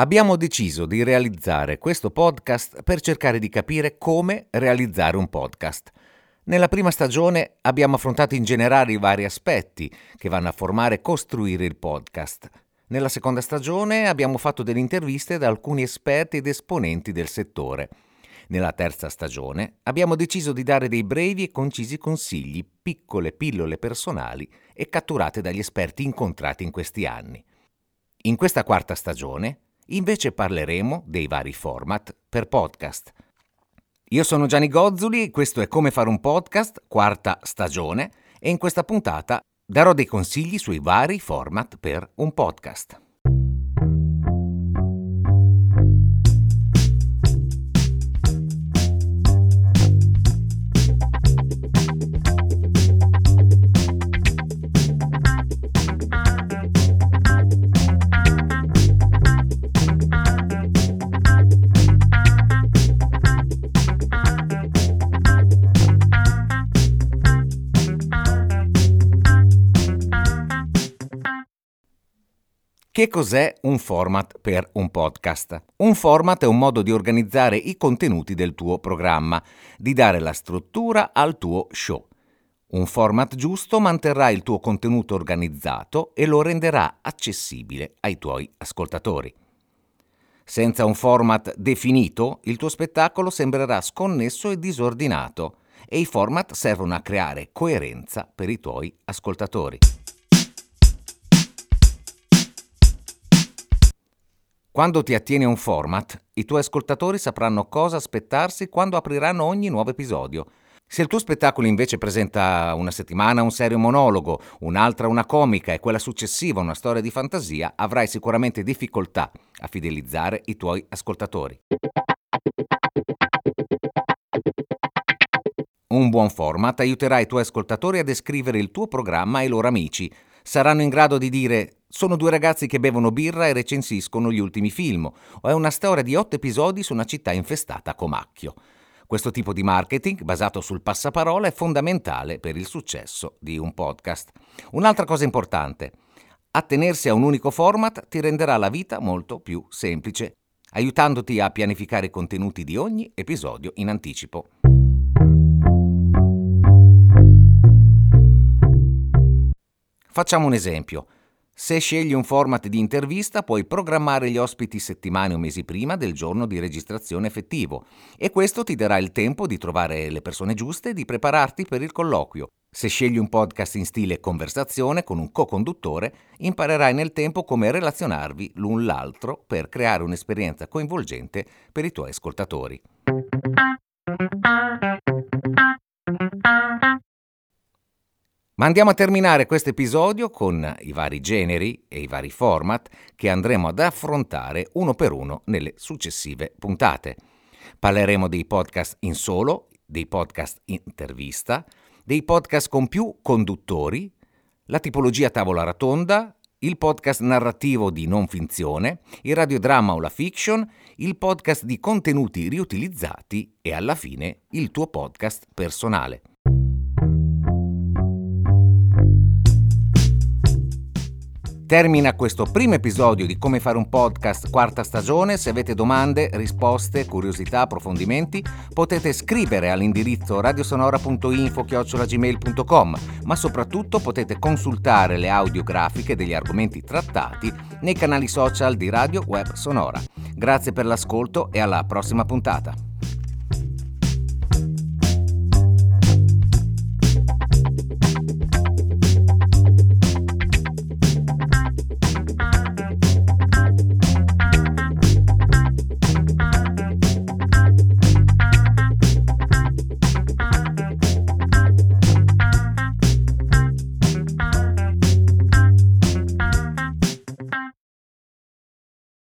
Abbiamo deciso di realizzare questo podcast per cercare di capire come realizzare un podcast. Nella prima stagione abbiamo affrontato in generale i vari aspetti che vanno a formare e costruire il podcast. Nella seconda stagione abbiamo fatto delle interviste da alcuni esperti ed esponenti del settore. Nella terza stagione abbiamo deciso di dare dei brevi e concisi consigli, piccole pillole personali e catturate dagli esperti incontrati in questi anni. In questa quarta stagione Invece parleremo dei vari format per podcast. Io sono Gianni Gozzuli, questo è Come fare un podcast, quarta stagione, e in questa puntata darò dei consigli sui vari format per un podcast. Che cos'è un format per un podcast? Un format è un modo di organizzare i contenuti del tuo programma, di dare la struttura al tuo show. Un format giusto manterrà il tuo contenuto organizzato e lo renderà accessibile ai tuoi ascoltatori. Senza un format definito, il tuo spettacolo sembrerà sconnesso e disordinato e i format servono a creare coerenza per i tuoi ascoltatori. Quando ti attieni a un format, i tuoi ascoltatori sapranno cosa aspettarsi quando apriranno ogni nuovo episodio. Se il tuo spettacolo invece presenta una settimana un serio monologo, un'altra una comica e quella successiva una storia di fantasia, avrai sicuramente difficoltà a fidelizzare i tuoi ascoltatori. Un buon format aiuterà i tuoi ascoltatori a descrivere il tuo programma ai loro amici. Saranno in grado di dire sono due ragazzi che bevono birra e recensiscono gli ultimi film, o è una storia di otto episodi su una città infestata a comacchio. Questo tipo di marketing, basato sul passaparola, è fondamentale per il successo di un podcast. Un'altra cosa importante, attenersi a un unico format ti renderà la vita molto più semplice, aiutandoti a pianificare i contenuti di ogni episodio in anticipo. Facciamo un esempio. Se scegli un format di intervista puoi programmare gli ospiti settimane o mesi prima del giorno di registrazione effettivo e questo ti darà il tempo di trovare le persone giuste e di prepararti per il colloquio. Se scegli un podcast in stile conversazione con un co-conduttore, imparerai nel tempo come relazionarvi l'un l'altro per creare un'esperienza coinvolgente per i tuoi ascoltatori. Ma andiamo a terminare questo episodio con i vari generi e i vari format che andremo ad affrontare uno per uno nelle successive puntate. Parleremo dei podcast in solo, dei podcast intervista, dei podcast con più conduttori, la tipologia tavola rotonda, il podcast narrativo di non finzione, il radiodramma o la fiction, il podcast di contenuti riutilizzati e alla fine il tuo podcast personale. Termina questo primo episodio di Come fare un podcast quarta stagione. Se avete domande, risposte, curiosità, approfondimenti, potete scrivere all'indirizzo radiosonora.info-gmail.com, ma soprattutto potete consultare le audiografiche degli argomenti trattati nei canali social di Radio Web Sonora. Grazie per l'ascolto e alla prossima puntata.